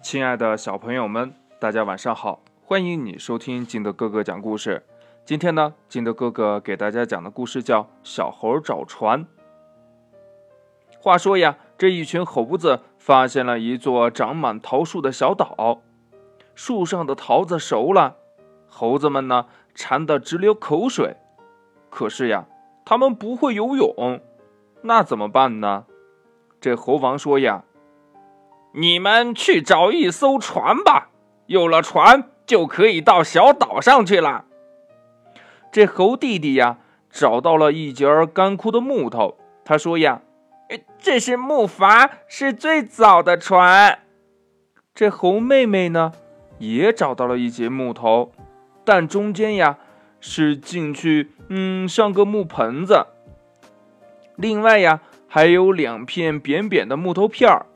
亲爱的小朋友们，大家晚上好！欢迎你收听金德哥哥讲故事。今天呢，金德哥哥给大家讲的故事叫《小猴找船》。话说呀，这一群猴子发现了一座长满桃树的小岛，树上的桃子熟了，猴子们呢馋得直流口水。可是呀，他们不会游泳，那怎么办呢？这猴王说呀。你们去找一艘船吧，有了船就可以到小岛上去了。这猴弟弟呀，找到了一截干枯的木头。他说呀：“这是木筏，是最早的船。”这猴妹妹呢，也找到了一截木头，但中间呀是进去，嗯，像个木盆子。另外呀，还有两片扁扁的木头片儿。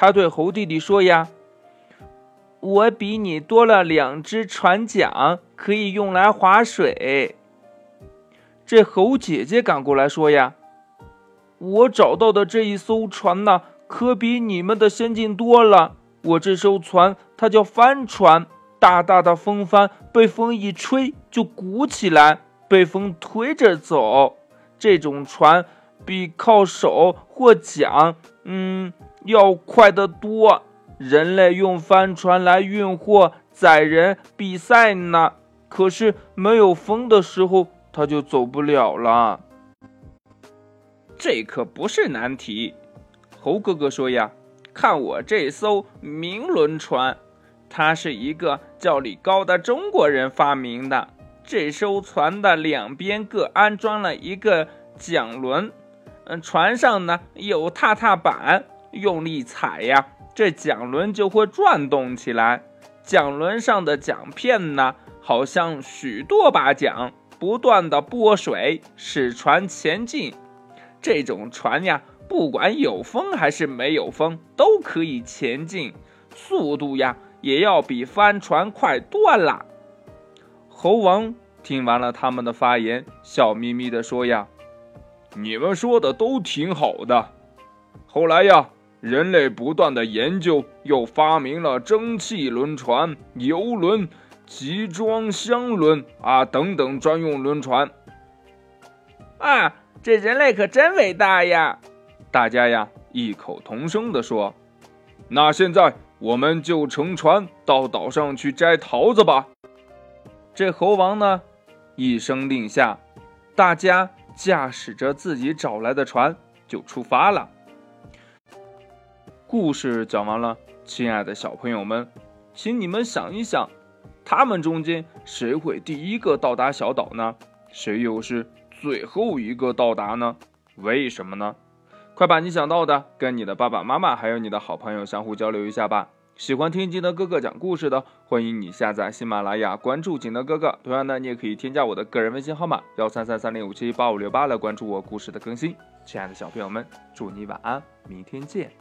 他对猴弟弟说：“呀，我比你多了两只船桨，可以用来划水。”这猴姐姐赶过来说：“呀，我找到的这一艘船呢，可比你们的先进多了。我这艘船它叫帆船，大大的风帆被风一吹就鼓起来，被风推着走。这种船比靠手或桨，嗯。”要快得多！人类用帆船来运货、载人、比赛呢。可是没有风的时候，它就走不了了。这可不是难题。猴哥哥说呀：“看我这艘明轮船，它是一个叫李高的中国人发明的。这艘船的两边各安装了一个桨轮，嗯，船上呢有踏踏板。”用力踩呀，这桨轮就会转动起来。桨轮上的桨片呢，好像许多把桨，不断的拨水，使船前进。这种船呀，不管有风还是没有风，都可以前进，速度呀，也要比帆船快多了。猴王听完了他们的发言，笑眯眯地说：“呀，你们说的都挺好的。后来呀。”人类不断的研究，又发明了蒸汽轮船、游轮、集装箱轮啊等等专用轮船。啊，这人类可真伟大呀！大家呀异口同声地说。那现在我们就乘船到岛上去摘桃子吧。这猴王呢一声令下，大家驾驶着自己找来的船就出发了。故事讲完了，亲爱的小朋友们，请你们想一想，他们中间谁会第一个到达小岛呢？谁又是最后一个到达呢？为什么呢？快把你想到的跟你的爸爸妈妈还有你的好朋友相互交流一下吧。喜欢听金德哥哥讲故事的，欢迎你下载喜马拉雅，关注金德哥哥。同样呢，你也可以添加我的个人微信号码幺三三三零五七八五六八来关注我故事的更新。亲爱的小朋友们，祝你晚安，明天见。